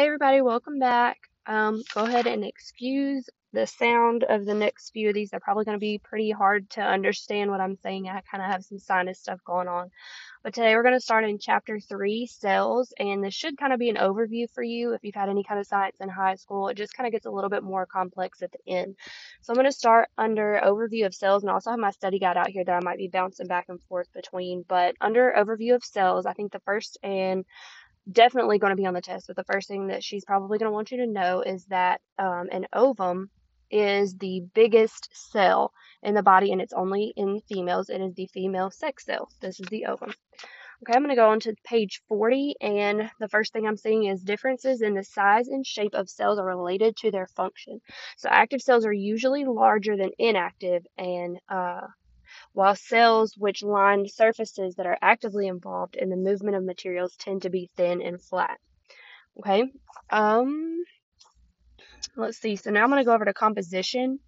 Hey everybody, welcome back. Um, go ahead and excuse the sound of the next few of these. They're probably going to be pretty hard to understand what I'm saying. I kind of have some sinus stuff going on. But today we're going to start in chapter three, cells, and this should kind of be an overview for you if you've had any kind of science in high school. It just kind of gets a little bit more complex at the end. So I'm going to start under overview of cells and also have my study guide out here that I might be bouncing back and forth between. But under overview of cells, I think the first and definitely going to be on the test. But the first thing that she's probably going to want you to know is that um, an ovum is the biggest cell in the body, and it's only in females. It is the female sex cell. This is the ovum. Okay, I'm going to go on to page 40, and the first thing I'm seeing is differences in the size and shape of cells are related to their function. So active cells are usually larger than inactive, and uh, while cells which line surfaces that are actively involved in the movement of materials tend to be thin and flat. Okay, um, let's see. So now I'm going to go over to composition.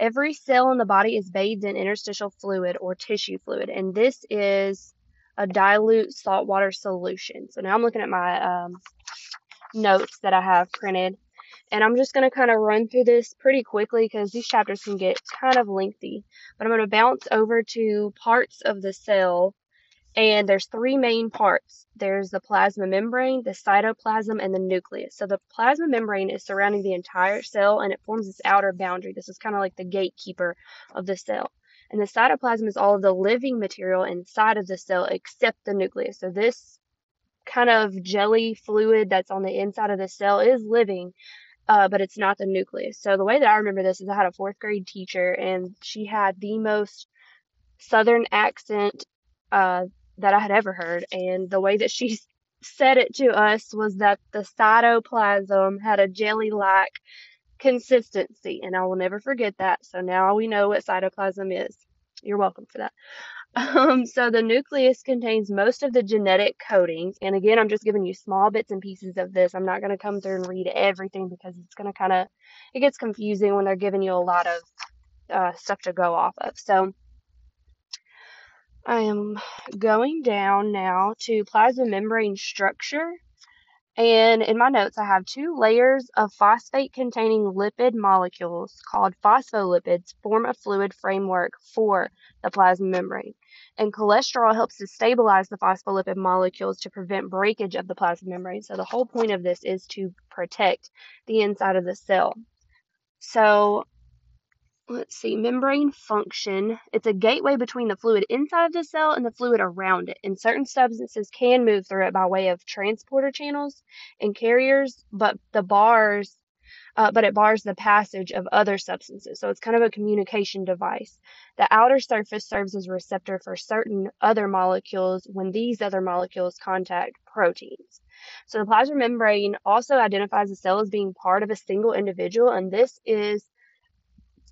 Every cell in the body is bathed in interstitial fluid or tissue fluid, and this is a dilute saltwater solution. So now I'm looking at my um, notes that I have printed. And I'm just going to kind of run through this pretty quickly because these chapters can get kind of lengthy. But I'm going to bounce over to parts of the cell. And there's three main parts. There's the plasma membrane, the cytoplasm, and the nucleus. So the plasma membrane is surrounding the entire cell and it forms this outer boundary. This is kind of like the gatekeeper of the cell. And the cytoplasm is all of the living material inside of the cell except the nucleus. So this kind of jelly fluid that's on the inside of the cell is living, uh, but it's not the nucleus. So the way that I remember this is I had a fourth grade teacher, and she had the most southern accent uh, that I had ever heard. And the way that she said it to us was that the cytoplasm had a jelly like consistency, and I will never forget that. So now we know what cytoplasm is. You're welcome for that. Um, so the nucleus contains most of the genetic codings. And again, I'm just giving you small bits and pieces of this. I'm not going to come through and read everything because it's going to kind of, it gets confusing when they're giving you a lot of uh, stuff to go off of. So I am going down now to plasma membrane structure. And in my notes, I have two layers of phosphate containing lipid molecules called phospholipids form a fluid framework for the plasma membrane. And cholesterol helps to stabilize the phospholipid molecules to prevent breakage of the plasma membrane. So the whole point of this is to protect the inside of the cell. So let's see, membrane function. It's a gateway between the fluid inside of the cell and the fluid around it. And certain substances can move through it by way of transporter channels and carriers, but the bars, uh, but it bars the passage of other substances. So it's kind of a communication device. The outer surface serves as a receptor for certain other molecules when these other molecules contact proteins. So the plasma membrane also identifies the cell as being part of a single individual, and this is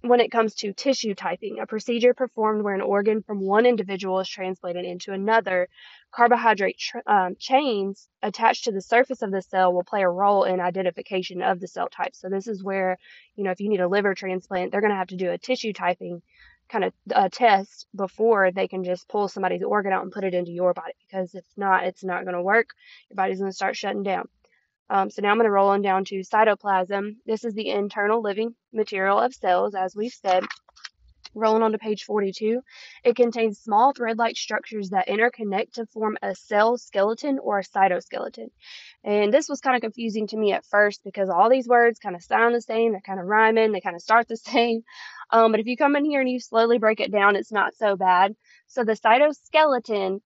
when it comes to tissue typing, a procedure performed where an organ from one individual is transplanted into another. Carbohydrate tr- um, chains attached to the surface of the cell will play a role in identification of the cell type. So this is where, you know, if you need a liver transplant, they're going to have to do a tissue typing kind of a test before they can just pull somebody's organ out and put it into your body because if not, it's not going to work. Your body's going to start shutting down. Um, so now I'm going to roll on down to cytoplasm. This is the internal living material of cells, as we've said. Rolling on to page 42, it contains small thread-like structures that interconnect to form a cell skeleton or a cytoskeleton. And this was kind of confusing to me at first because all these words kind of sound the same, they're kind of rhyming, they kind of start the same. Um, but if you come in here and you slowly break it down, it's not so bad. So the cytoskeleton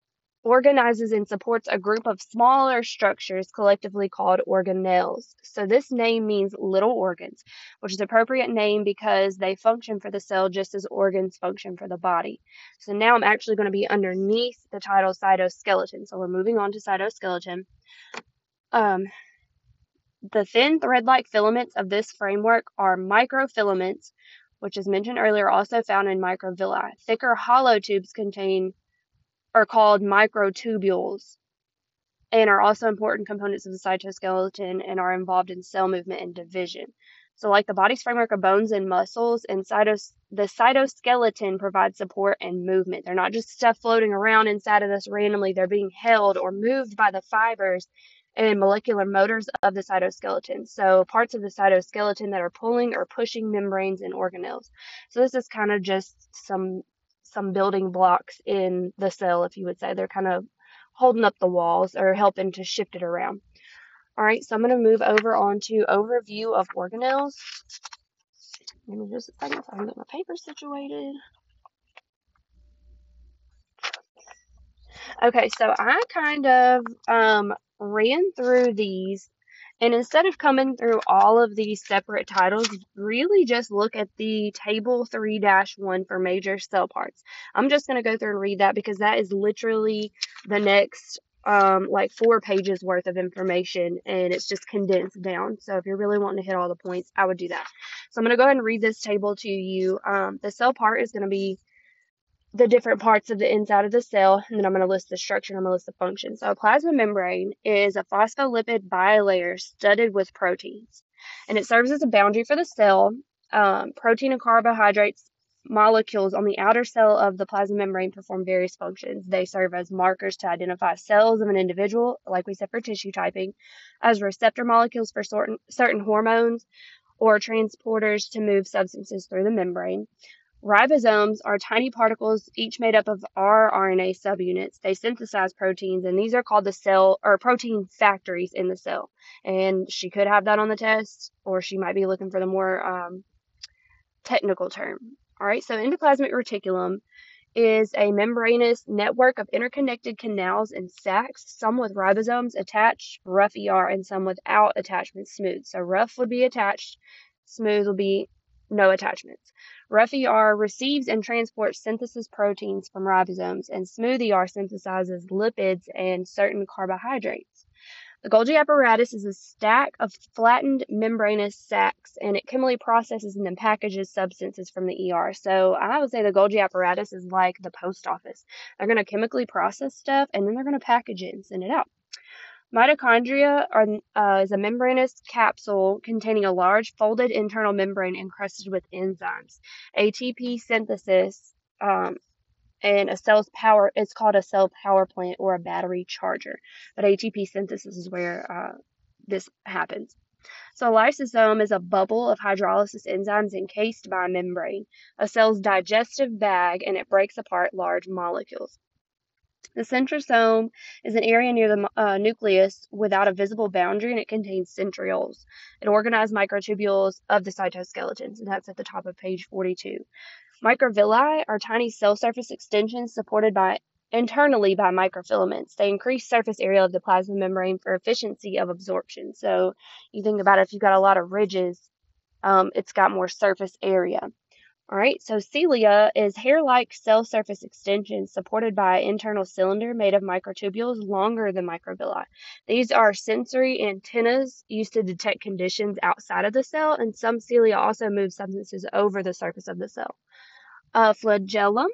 organizes and supports a group of smaller structures collectively called organelles. So this name means little organs, which is appropriate name because they function for the cell just as organs function for the body. So now I'm actually going to be underneath the title cytoskeleton. So we're moving on to cytoskeleton. Um, the thin thread-like filaments of this framework are microfilaments, which as mentioned earlier, also found in microvilli. Thicker hollow tubes contain are called microtubules and are also important components of the cytoskeleton and are involved in cell movement and division. So, like the body's framework of bones and muscles, and cytos- the cytoskeleton provides support and movement. They're not just stuff floating around inside of us randomly, they're being held or moved by the fibers and molecular motors of the cytoskeleton. So parts of the cytoskeleton that are pulling or pushing membranes and organelles. So this is kind of just some some building blocks in the cell, if you would say. They're kind of holding up the walls or helping to shift it around. All right, so I'm going to move over on to overview of organelles. Give me just a second so I can get my paper situated. Okay, so I kind of um, ran through these and instead of coming through all of these separate titles, really just look at the table 3-1 for major cell parts. I'm just going to go through and read that because that is literally the next um, like four pages worth of information and it's just condensed down. So if you're really wanting to hit all the points, I would do that. So I'm going to go ahead and read this table to you. Um, the cell part is going to be the different parts of the inside of the cell, and then I'm going to list the structure and I'm going to list the function. So a plasma membrane is a phospholipid bilayer studded with proteins, and it serves as a boundary for the cell. Um, protein and carbohydrates molecules on the outer cell of the plasma membrane perform various functions. They serve as markers to identify cells of an individual, like we said for tissue typing, as receptor molecules for certain, certain hormones, or transporters to move substances through the membrane. Ribosomes are tiny particles, each made up of rRNA subunits. They synthesize proteins, and these are called the cell or protein factories in the cell. And she could have that on the test, or she might be looking for the more um, technical term. All right, so endoplasmic reticulum is a membranous network of interconnected canals and sacs, some with ribosomes attached, rough ER, and some without attachment smooth. So rough would be attached, smooth will be no attachments. Rough ER receives and transports synthesis proteins from ribosomes, and smooth ER synthesizes lipids and certain carbohydrates. The Golgi apparatus is a stack of flattened membranous sacs, and it chemically processes and then packages substances from the ER. So I would say the Golgi apparatus is like the post office. They're going to chemically process stuff, and then they're going to package it and send it out. Mitochondria are, uh, is a membranous capsule containing a large folded internal membrane encrusted with enzymes. ATP synthesis um, and a cell's power it's called a cell power plant or a battery charger. But ATP synthesis is where uh, this happens. So lysosome is a bubble of hydrolysis enzymes encased by a membrane, a cell's digestive bag, and it breaks apart large molecules. The centrosome is an area near the uh, nucleus without a visible boundary and it contains centrioles, an organized microtubules of the cytoskeletons, and that's at the top of page 42. Microvilli are tiny cell surface extensions supported by internally by microfilaments. They increase surface area of the plasma membrane for efficiency of absorption. So you think about it, if you've got a lot of ridges, um, it's got more surface area. All right, so cilia is hair-like cell surface extensions supported by an internal cylinder made of microtubules longer than microvilli. These are sensory antennas used to detect conditions outside of the cell, and some cilia also move substances over the surface of the cell. Uh, flagellum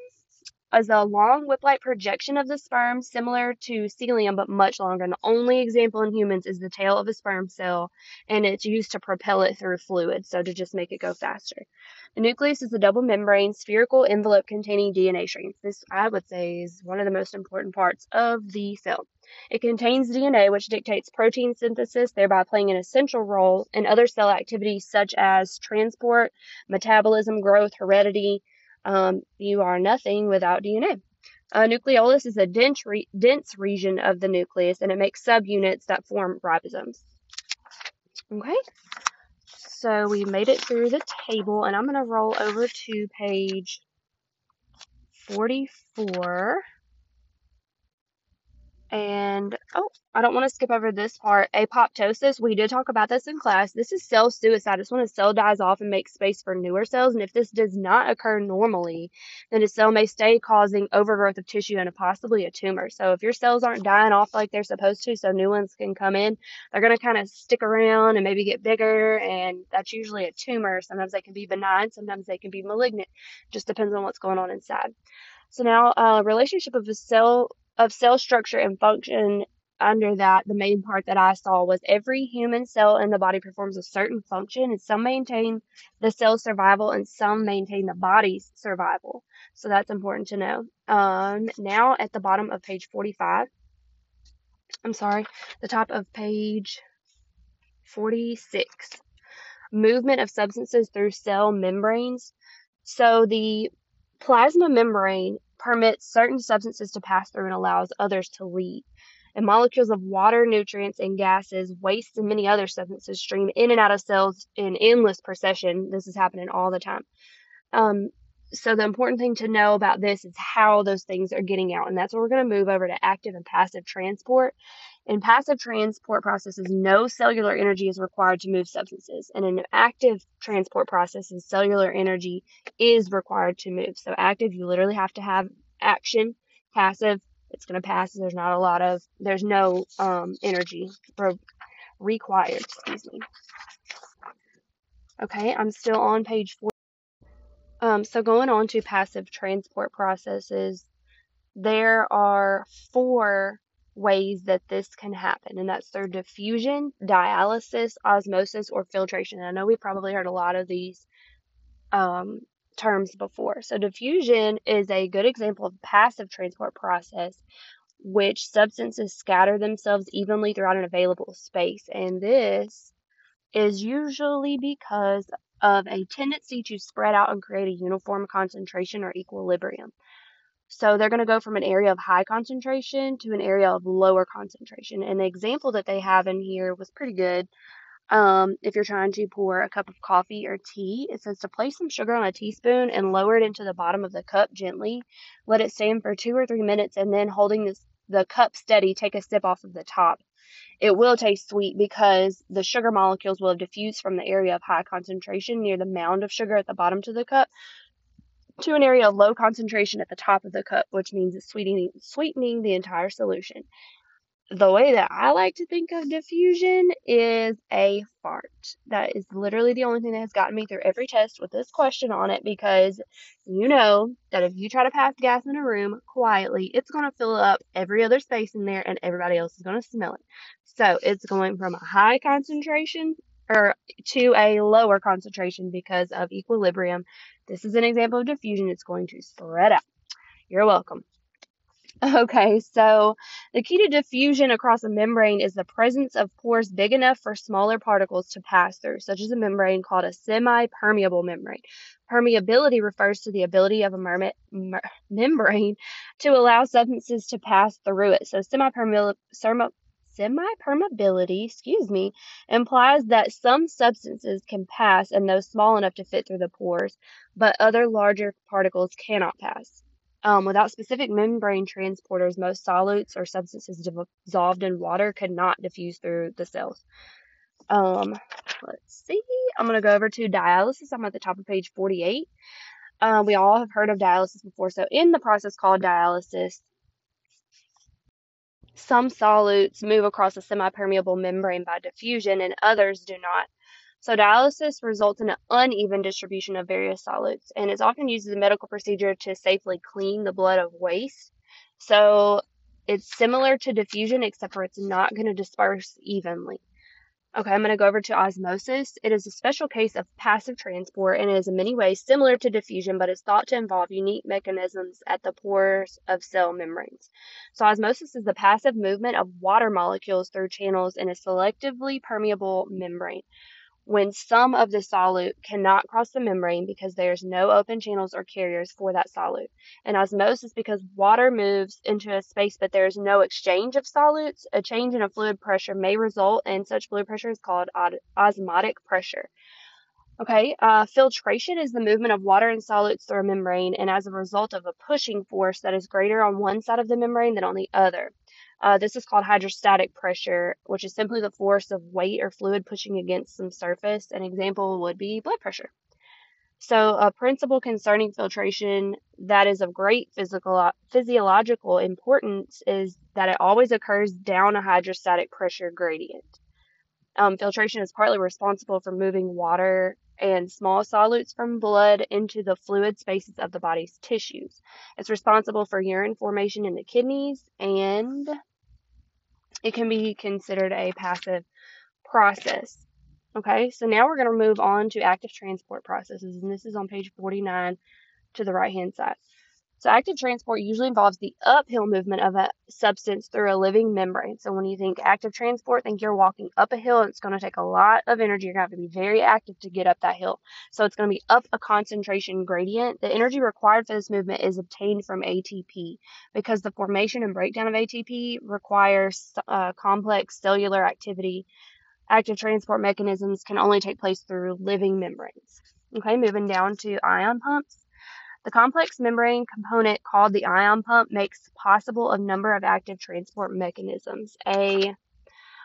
is a long whip-like projection of the sperm similar to cilium but much longer. And the only example in humans is the tail of a sperm cell and it's used to propel it through fluid, so to just make it go faster. The nucleus is a double membrane spherical envelope containing DNA strands. This, I would say, is one of the most important parts of the cell. It contains DNA, which dictates protein synthesis, thereby playing an essential role in other cell activities such as transport, metabolism, growth, heredity, um, you are nothing without DNA. A nucleolus is a dense, re- dense region of the nucleus and it makes subunits that form ribosomes. Okay, so we made it through the table and I'm going to roll over to page 44. And, oh, I don't want to skip over this part. Apoptosis, we did talk about this in class. This is cell suicide. It's when a cell dies off and makes space for newer cells. And if this does not occur normally, then a cell may stay causing overgrowth of tissue and possibly a tumor. So if your cells aren't dying off like they're supposed to, so new ones can come in, they're going to kind of stick around and maybe get bigger. And that's usually a tumor. Sometimes they can be benign, sometimes they can be malignant. Just depends on what's going on inside. So now, uh, relationship of a cell of cell structure and function under that, the main part that I saw was every human cell in the body performs a certain function, and some maintain the cell's survival and some maintain the body's survival. So that's important to know. Um, now, at the bottom of page 45, I'm sorry, the top of page 46. Movement of substances through cell membranes. So the plasma membrane permits certain substances to pass through and allows others to leave. And molecules of water, nutrients, and gases, waste, and many other substances stream in and out of cells in endless procession. This is happening all the time. Um, so the important thing to know about this is how those things are getting out, and that's where we're going to move over to active and passive transport. In passive transport processes, no cellular energy is required to move substances, and in active transport processes, cellular energy is required to move. So active, you literally have to have action. Passive, it's going to pass. There's not a lot of, there's no um, energy required. Excuse me. Okay, I'm still on page four. Um, so going on to passive transport processes, there are four ways that this can happen, and that's through diffusion, dialysis, osmosis, or filtration. I know we probably heard a lot of these um, terms before. So diffusion is a good example of a passive transport process which substances scatter themselves evenly throughout an available space. And this is usually because of a tendency to spread out and create a uniform concentration or equilibrium. So they're going to go from an area of high concentration to an area of lower concentration. And the example that they have in here was pretty good. Um, if you're trying to pour a cup of coffee or tea, it says to place some sugar on a teaspoon and lower it into the bottom of the cup gently. Let it stand for two or three minutes and then holding this, the cup steady, take a sip off of the top it will taste sweet because the sugar molecules will have diffused from the area of high concentration near the mound of sugar at the bottom to the cup to an area of low concentration at the top of the cup, which means it's sweetening, sweetening the entire solution the way that I like to think of diffusion is a fart. That is literally the only thing that has gotten me through every test with this question on it because you know that if you try to pass gas in a room quietly, it's going to fill up every other space in there and everybody else is going to smell it. So it's going from a high concentration or to a lower concentration because of equilibrium. This is an example of diffusion. It's going to spread out. You're welcome. Okay, so the key to diffusion across a membrane is the presence of pores big enough for smaller particles to pass through, such as a membrane called a semi-permeable membrane. Permeability refers to the ability of a mer- membrane to allow substances to pass through it. So semi-permeability semi-permeability, excuse me, implies that some substances can pass and those small enough to fit through the pores, but other larger particles cannot pass. Um, without specific membrane transporters, most solutes or substances dissolved in water could not diffuse through the cells. Um, let's see. I'm going to go over to dialysis. I'm at the top of page 48. Uh, we all have heard of dialysis before. So, in the process called dialysis, some solutes move across a semi-permeable membrane by diffusion and others do not. So dialysis results in an uneven distribution of various solids and is often used as a medical procedure to safely clean the blood of waste. So it's similar to diffusion except for it's not going to disperse evenly. Okay, I'm going to go over to osmosis. It is a special case of passive transport and is in many ways similar to diffusion, but is thought to involve unique mechanisms at the pores of cell membranes. So, osmosis is the passive movement of water molecules through channels in a selectively permeable membrane when some of the solute cannot cross the membrane because there's no open channels or carriers for that solute. And osmosis because water moves into a space but there's no exchange of solutes, a change in a fluid pressure may result and such fluid pressure is called osmotic pressure. Okay, uh, filtration is the movement of water and solutes through a membrane and as a result of a pushing force that is greater on one side of the membrane than on the other. Uh, this is called hydrostatic pressure, which is simply the force of weight or fluid pushing against some surface. An example would be blood pressure. So, a principle concerning filtration that is of great physical physiological importance is that it always occurs down a hydrostatic pressure gradient. Um, filtration is partly responsible for moving water and small solutes from blood into the fluid spaces of the body's tissues. It's responsible for urine formation in the kidneys and it can be considered a passive process. Okay, so now we're going to move on to active transport processes, and this is on page 49 to the right hand side. So active transport usually involves the uphill movement of a substance through a living membrane. So when you think active transport, think you're walking up a hill. It's going to take a lot of energy. You're going to have to be very active to get up that hill. So it's going to be up a concentration gradient. The energy required for this movement is obtained from ATP because the formation and breakdown of ATP requires uh, complex cellular activity. Active transport mechanisms can only take place through living membranes. Okay, moving down to ion pumps. The complex membrane component called the ion pump makes possible a number of active transport mechanisms. A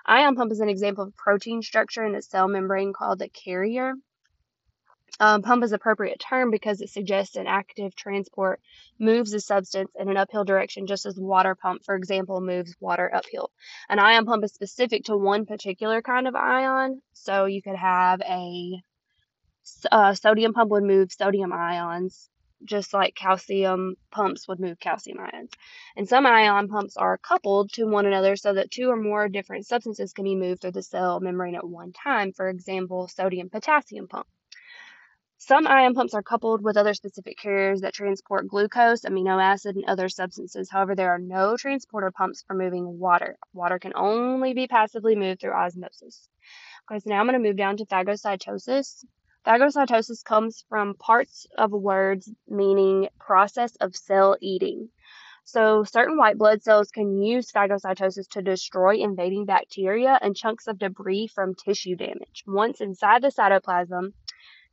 ion pump is an example of protein structure in the cell membrane called the carrier. Um, pump is appropriate term because it suggests an active transport moves a substance in an uphill direction, just as water pump, for example, moves water uphill. An ion pump is specific to one particular kind of ion, so you could have a uh, sodium pump would move sodium ions just like calcium pumps would move calcium ions. And some ion pumps are coupled to one another so that two or more different substances can be moved through the cell membrane at one time. For example, sodium potassium pump. Some ion pumps are coupled with other specific carriers that transport glucose, amino acid, and other substances. However, there are no transporter pumps for moving water. Water can only be passively moved through osmosis. Okay, so now I'm going to move down to phagocytosis. Phagocytosis comes from parts of words meaning process of cell eating. So, certain white blood cells can use phagocytosis to destroy invading bacteria and chunks of debris from tissue damage. Once inside the cytoplasm,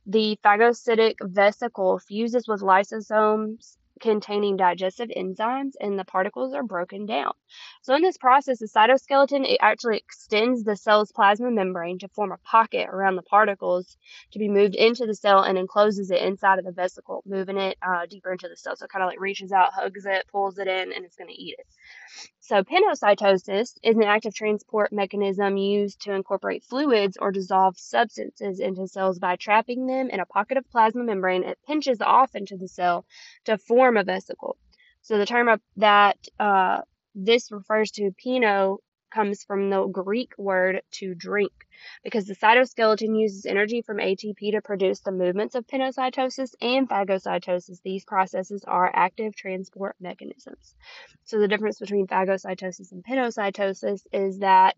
the phagocytic vesicle fuses with lysosomes containing digestive enzymes and the particles are broken down. So in this process, the cytoskeleton it actually extends the cell's plasma membrane to form a pocket around the particles to be moved into the cell and encloses it inside of the vesicle, moving it uh, deeper into the cell. So it kind of like reaches out, hugs it, pulls it in, and it's going to eat it. So, pinocytosis is an active transport mechanism used to incorporate fluids or dissolved substances into cells by trapping them in a pocket of plasma membrane. It pinches off into the cell to form a vesicle. So, the term that uh, this refers to pino comes from the Greek word to drink, because the cytoskeleton uses energy from ATP to produce the movements of pinocytosis and phagocytosis. These processes are active transport mechanisms. So the difference between phagocytosis and pinocytosis is that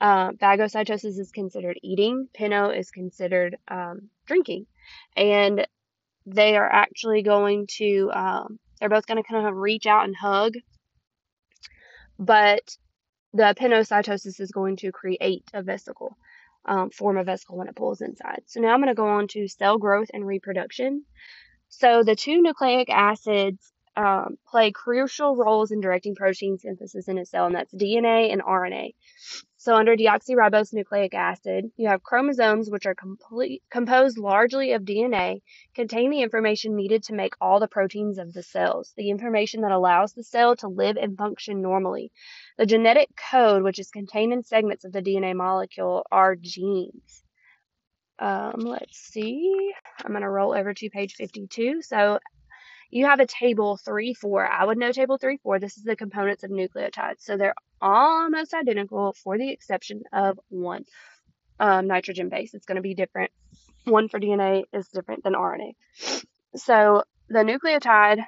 uh, phagocytosis is considered eating, pino is considered um, drinking, and they are actually going to um, they're both going to kind of reach out and hug but the pinocytosis is going to create a vesicle, um, form a vesicle when it pulls inside. So now I'm going to go on to cell growth and reproduction. So the two nucleic acids um, play crucial roles in directing protein synthesis in a cell, and that's DNA and RNA. So under deoxyribose nucleic acid, you have chromosomes, which are complete, composed largely of DNA, contain the information needed to make all the proteins of the cells, the information that allows the cell to live and function normally. The genetic code, which is contained in segments of the DNA molecule, are genes. Um, let's see. I'm going to roll over to page 52. So you have a table 3 4. I would know table 3 4. This is the components of nucleotides. So they're almost identical for the exception of one um, nitrogen base. It's going to be different. One for DNA is different than RNA. So the nucleotide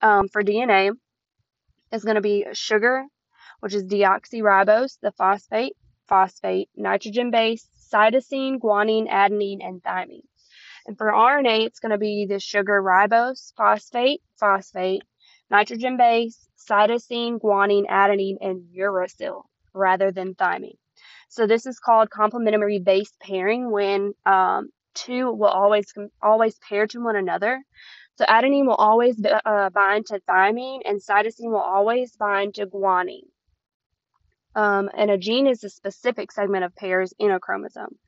um, for DNA is going to be sugar, which is deoxyribose, the phosphate, phosphate, nitrogen base, cytosine, guanine, adenine, and thymine. And for RNA, it's going to be the sugar ribose, phosphate, phosphate, nitrogen base, cytosine, guanine, adenine, and uracil rather than thymine. So this is called complementary base pairing when um, two will always always pair to one another. So adenine will always uh, bind to thymine, and cytosine will always bind to guanine. Um, and a gene is a specific segment of pairs in a chromosome.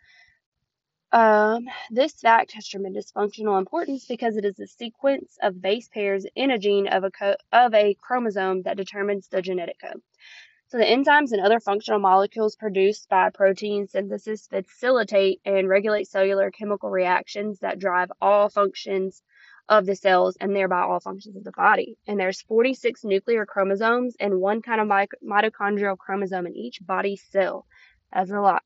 Um, this fact has tremendous functional importance because it is the sequence of base pairs in a gene of a, co- of a chromosome that determines the genetic code. So the enzymes and other functional molecules produced by protein synthesis facilitate and regulate cellular chemical reactions that drive all functions of the cells and thereby all functions of the body. And there's 46 nuclear chromosomes and one kind of mitochondrial chromosome in each body cell. That's a lot.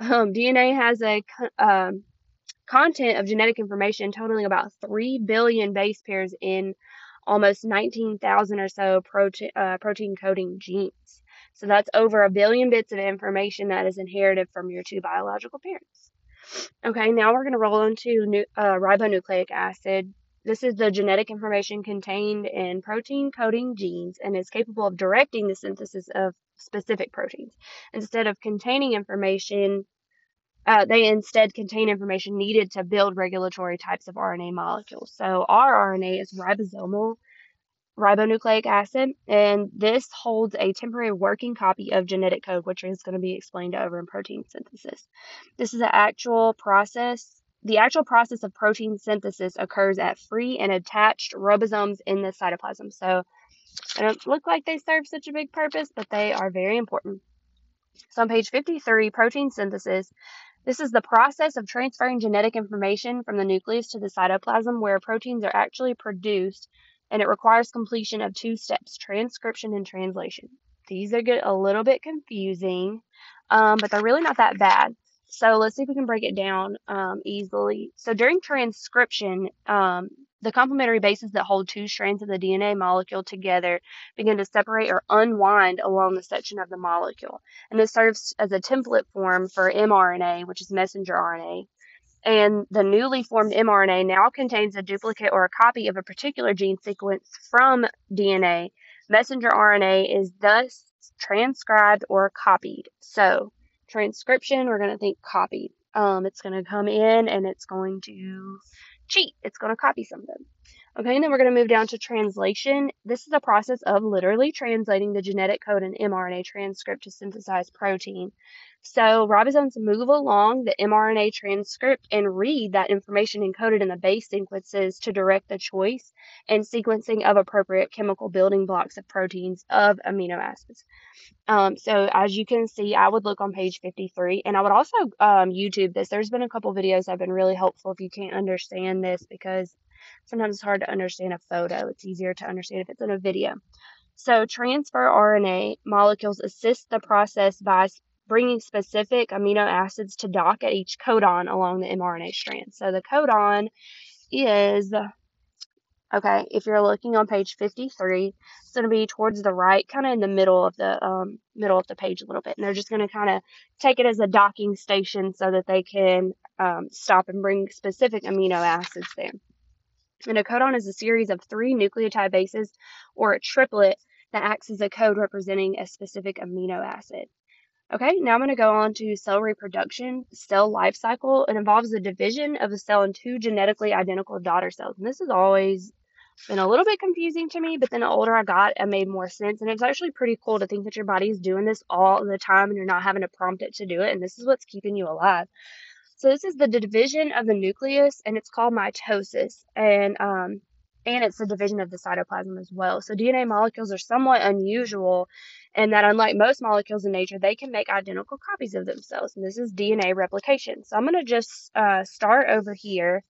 Um, DNA has a um, content of genetic information totaling about 3 billion base pairs in almost 19,000 or so protein, uh, protein coding genes. So that's over a billion bits of information that is inherited from your two biological parents. Okay, now we're going to roll into uh, ribonucleic acid. This is the genetic information contained in protein coding genes and is capable of directing the synthesis of specific proteins. Instead of containing information, uh, they instead contain information needed to build regulatory types of RNA molecules. So rRNA is ribosomal ribonucleic acid, and this holds a temporary working copy of genetic code, which is going to be explained over in protein synthesis. This is an actual process. The actual process of protein synthesis occurs at free and attached ribosomes in the cytoplasm. So they don't look like they serve such a big purpose, but they are very important. So on page 53, protein synthesis. This is the process of transferring genetic information from the nucleus to the cytoplasm where proteins are actually produced and it requires completion of two steps transcription and translation. These are get a little bit confusing, um, but they're really not that bad. So let's see if we can break it down um, easily. So during transcription, um, the complementary bases that hold two strands of the DNA molecule together begin to separate or unwind along the section of the molecule. And this serves as a template form for mRNA, which is messenger RNA, and the newly formed mRNA now contains a duplicate or a copy of a particular gene sequence from DNA. Messenger RNA is thus transcribed or copied. So, transcription, we're going to think copied. Um, it's going to come in and it's going to cheat. It's going to copy something. Okay, and then we're going to move down to translation. This is a process of literally translating the genetic code in mRNA transcript to synthesize protein. So ribosomes move along the mRNA transcript and read that information encoded in the base sequences to direct the choice and sequencing of appropriate chemical building blocks of proteins of amino acids. Um, so as you can see, I would look on page 53 and I would also um, YouTube this. There's been a couple videos that have been really helpful if you can't understand this because sometimes it's hard to understand a photo. It's easier to understand if it's in a video. So transfer RNA molecules assist the process by bringing specific amino acids to dock at each codon along the mRNA strand. So the codon is, okay, if you're looking on page 53, it's going to be towards the right, kind of in the middle of the um, middle of the page a little bit. And they're just going to kind of take it as a docking station so that they can um, stop and bring specific amino acids there. And a codon is a series of three nucleotide bases or a triplet that acts as a code representing a specific amino acid. Okay, now I'm going to go on to cell reproduction, cell life cycle. It involves the division of a cell in two genetically identical daughter cells. And this has always been a little bit confusing to me, but then the older I got, it made more sense. And it's actually pretty cool to think that your body is doing this all the time and you're not having to prompt it to do it. And this is what's keeping you alive. So this is the division of the nucleus, and it's called mitosis. And um, and it's the division of the cytoplasm as well. So DNA molecules are somewhat unusual in that, unlike most molecules in nature, they can make identical copies of themselves. And this is DNA replication. So I'm going to just uh, start over here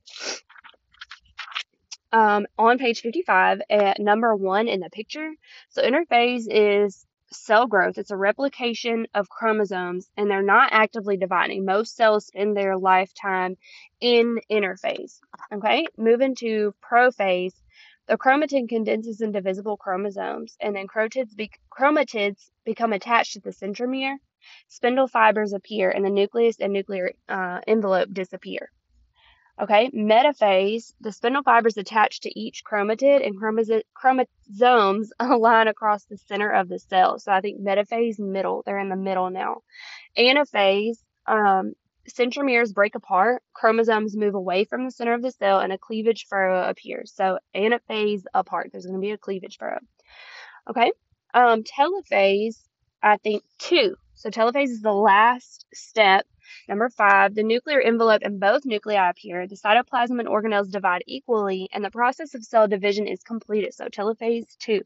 um, on page 55 at number one in the picture. So interphase is cell growth. It's a replication of chromosomes, and they're not actively dividing. Most cells spend their lifetime in interphase. Okay, moving to prophase. The chromatin condenses into visible chromosomes, and then chromatids, be- chromatids become attached to the centromere. Spindle fibers appear, and the nucleus and nuclear uh, envelope disappear. Okay, metaphase, the spindle fibers attached to each chromatid and chromosomes align across the center of the cell. So I think metaphase, middle, they're in the middle now. Anaphase, um, centromeres break apart, chromosomes move away from the center of the cell, and a cleavage furrow appears. So anaphase apart, there's going to be a cleavage furrow. Okay, um, telophase, I think two. So telophase is the last step Number five, the nuclear envelope and both nuclei appear. The cytoplasm and organelles divide equally, and the process of cell division is completed. So telophase two.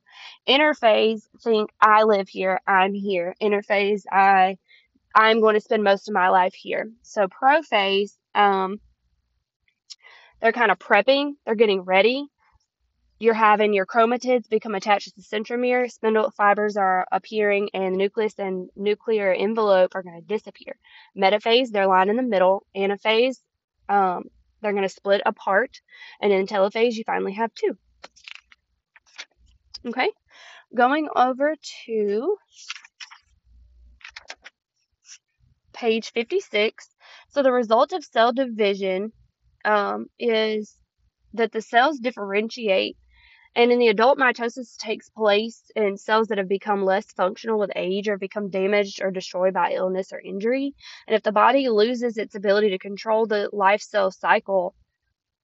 Interphase, think I live here, I'm here. Interphase, I I'm going to spend most of my life here. So prophase, um, they're kind of prepping, they're getting ready you're having your chromatids become attached to the centromere, spindle fibers are appearing, and the nucleus and nuclear envelope are going to disappear. Metaphase, they're lined in the middle. Anaphase, um, they're going to split apart. And in telophase, you finally have two. Okay, going over to page 56. So the result of cell division um, is that the cells differentiate and in the adult, mitosis takes place in cells that have become less functional with age or become damaged or destroyed by illness or injury. And if the body loses its ability to control the life cell cycle,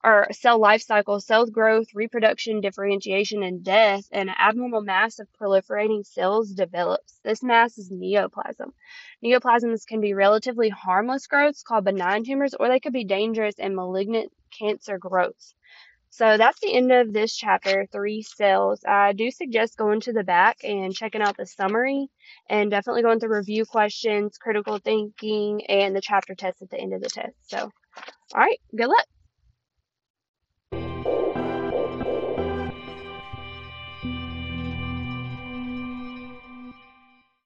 or cell life cycle, cell growth, reproduction, differentiation, and death, an abnormal mass of proliferating cells develops. This mass is neoplasm. Neoplasms can be relatively harmless growths called benign tumors, or they could be dangerous and malignant cancer growths. So that's the end of this chapter, three cells. I do suggest going to the back and checking out the summary and definitely going through review questions, critical thinking, and the chapter test at the end of the test. So, all right, good luck.